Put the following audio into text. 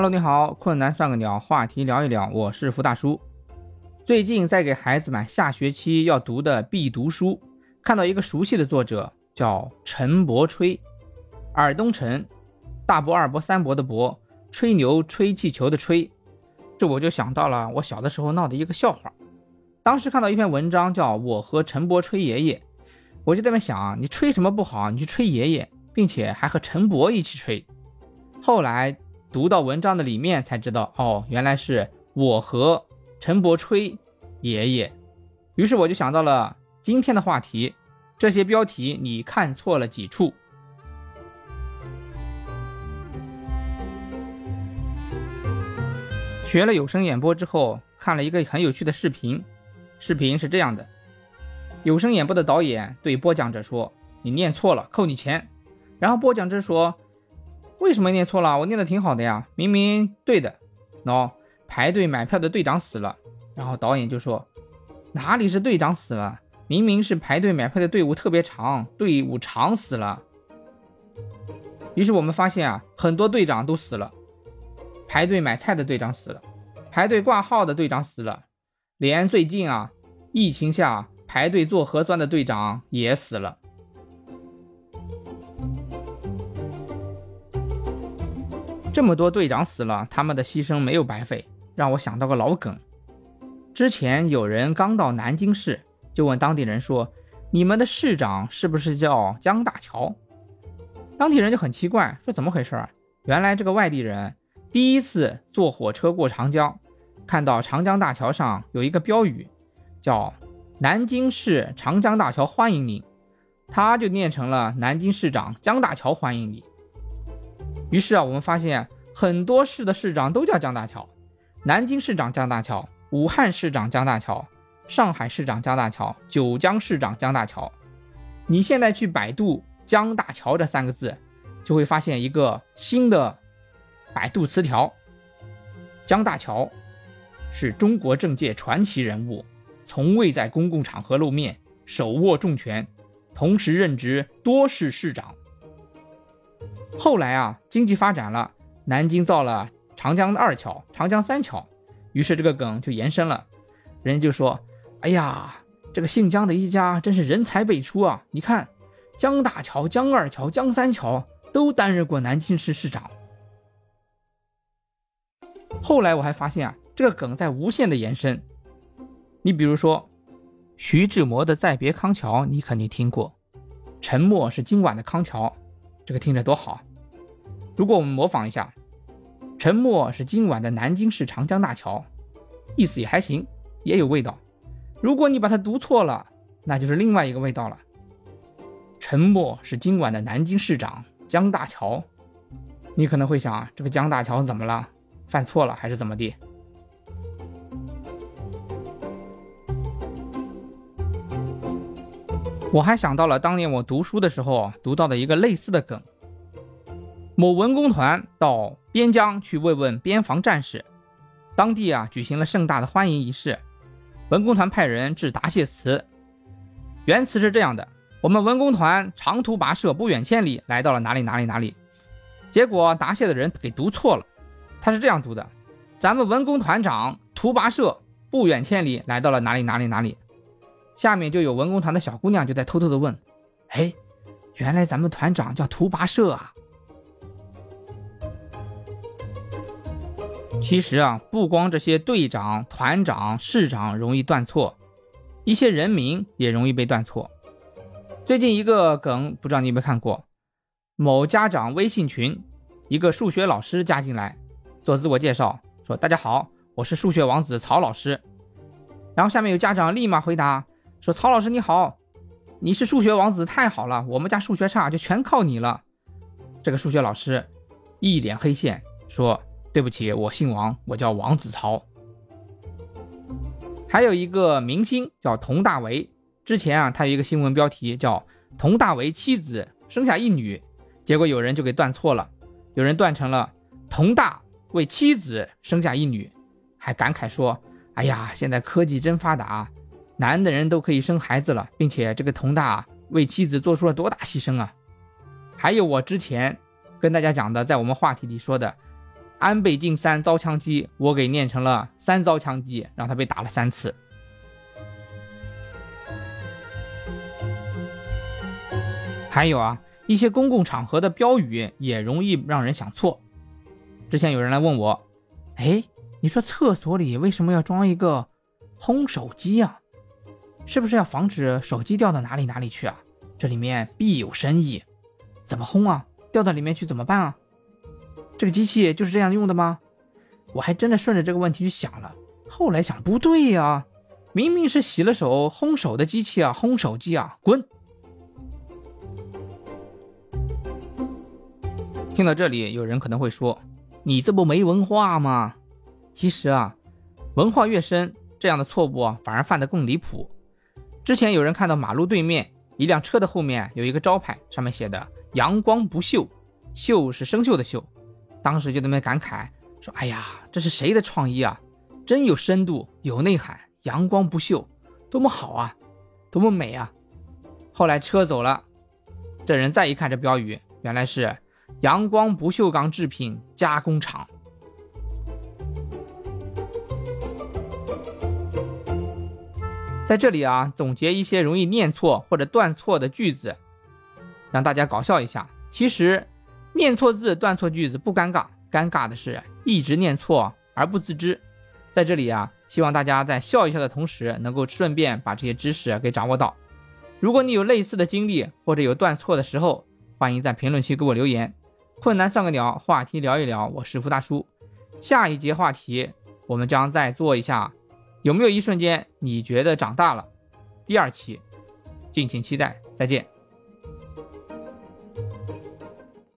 Hello，你好，困难算个鸟，话题聊一聊，我是福大叔。最近在给孩子买下学期要读的必读书，看到一个熟悉的作者叫陈伯吹，尔东陈，大伯、二伯、三伯的伯，吹牛、吹气球的吹，这我就想到了我小的时候闹的一个笑话。当时看到一篇文章叫《我和陈伯吹爷爷》，我就在那想啊，你吹什么不好，你去吹爷爷，并且还和陈伯一起吹。后来。读到文章的里面才知道，哦，原来是我和陈伯吹爷爷。于是我就想到了今天的话题，这些标题你看错了几处？学了有声演播之后，看了一个很有趣的视频。视频是这样的：有声演播的导演对播讲者说：“你念错了，扣你钱。”然后播讲者说。为什么念错了？我念的挺好的呀，明明对的。喏，排队买票的队长死了。然后导演就说：“哪里是队长死了？明明是排队买票的队伍特别长，队伍长死了。”于是我们发现啊，很多队长都死了。排队买菜的队长死了，排队挂号的队长死了，连最近啊，疫情下排队做核酸的队长也死了。这么多队长死了，他们的牺牲没有白费，让我想到个老梗。之前有人刚到南京市，就问当地人说：“你们的市长是不是叫江大桥？”当地人就很奇怪，说：“怎么回事啊？”原来这个外地人第一次坐火车过长江，看到长江大桥上有一个标语，叫“南京市长江大桥欢迎您”，他就念成了“南京市长江大桥欢迎你”。于是啊，我们发现很多市的市长都叫江大桥，南京市长江大桥，武汉市长江大桥，上海市长江大桥，九江市长江大桥。你现在去百度“江大桥”这三个字，就会发现一个新的百度词条：江大桥是中国政界传奇人物，从未在公共场合露面，手握重权，同时任职多市市长。后来啊，经济发展了，南京造了长江二桥、长江三桥，于是这个梗就延伸了。人家就说：“哎呀，这个姓江的一家真是人才辈出啊！你看，江大桥、江二桥、江三桥都担任过南京市市长。”后来我还发现啊，这个梗在无限的延伸。你比如说，徐志摩的《再别康桥》，你肯定听过，沉默是今晚的康桥，这个听着多好。如果我们模仿一下，“沉默是今晚的南京市长江大桥”，意思也还行，也有味道。如果你把它读错了，那就是另外一个味道了。“沉默是今晚的南京市长江大桥”，你可能会想，这个江大桥怎么了？犯错了还是怎么地？我还想到了当年我读书的时候读到的一个类似的梗。某文工团到边疆去慰问边防战士，当地啊举行了盛大的欢迎仪式。文工团派人致答谢词，原词是这样的：我们文工团长途跋涉不远千里，来到了哪里哪里哪里。结果答谢的人给读错了，他是这样读的：咱们文工团长途跋涉不远千里，来到了哪里哪里哪里。下面就有文工团的小姑娘就在偷偷的问：哎，原来咱们团长叫图跋涉啊！其实啊，不光这些队长、团长、市长容易断错，一些人名也容易被断错。最近一个梗，不知道你有没有看过？某家长微信群，一个数学老师加进来做自我介绍，说：“大家好，我是数学王子曹老师。”然后下面有家长立马回答说：“曹老师你好，你是数学王子，太好了，我们家数学差，就全靠你了。”这个数学老师一脸黑线说。对不起，我姓王，我叫王子曹。还有一个明星叫佟大为，之前啊，他有一个新闻标题叫“佟大为妻子生下一女”，结果有人就给断错了，有人断成了“佟大为妻子生下一女”，还感慨说：“哎呀，现在科技真发达，男的人都可以生孩子了，并且这个佟大为妻子做出了多大牺牲啊！”还有我之前跟大家讲的，在我们话题里说的。安倍晋三遭枪击，我给念成了三遭枪击，让他被打了三次。还有啊，一些公共场合的标语也容易让人想错。之前有人来问我，哎，你说厕所里为什么要装一个烘手机啊？是不是要防止手机掉到哪里哪里去啊？这里面必有深意。怎么烘啊？掉到里面去怎么办啊？这个机器就是这样用的吗？我还真的顺着这个问题去想了，后来想不对呀，明明是洗了手烘手的机器啊，烘手机啊，滚！听到这里，有人可能会说：“你这不没文化吗？”其实啊，文化越深，这样的错误反而犯得更离谱。之前有人看到马路对面一辆车的后面有一个招牌，上面写的“阳光不锈”，锈是生锈的锈，当时就在那感慨说：“哎呀，这是谁的创意啊？真有深度，有内涵，阳光不锈，多么好啊，多么美啊！”后来车走了，这人再一看这标语，原来是。阳光不锈钢制品加工厂，在这里啊，总结一些容易念错或者断错的句子，让大家搞笑一下。其实，念错字、断错句子不尴尬，尴尬的是一直念错而不自知。在这里啊，希望大家在笑一笑的同时，能够顺便把这些知识给掌握到。如果你有类似的经历或者有断错的时候，欢迎在评论区给我留言。困难算个鸟，话题聊一聊。我是福大叔，下一节话题我们将再做一下，有没有一瞬间你觉得长大了？第二期，敬请期待，再见。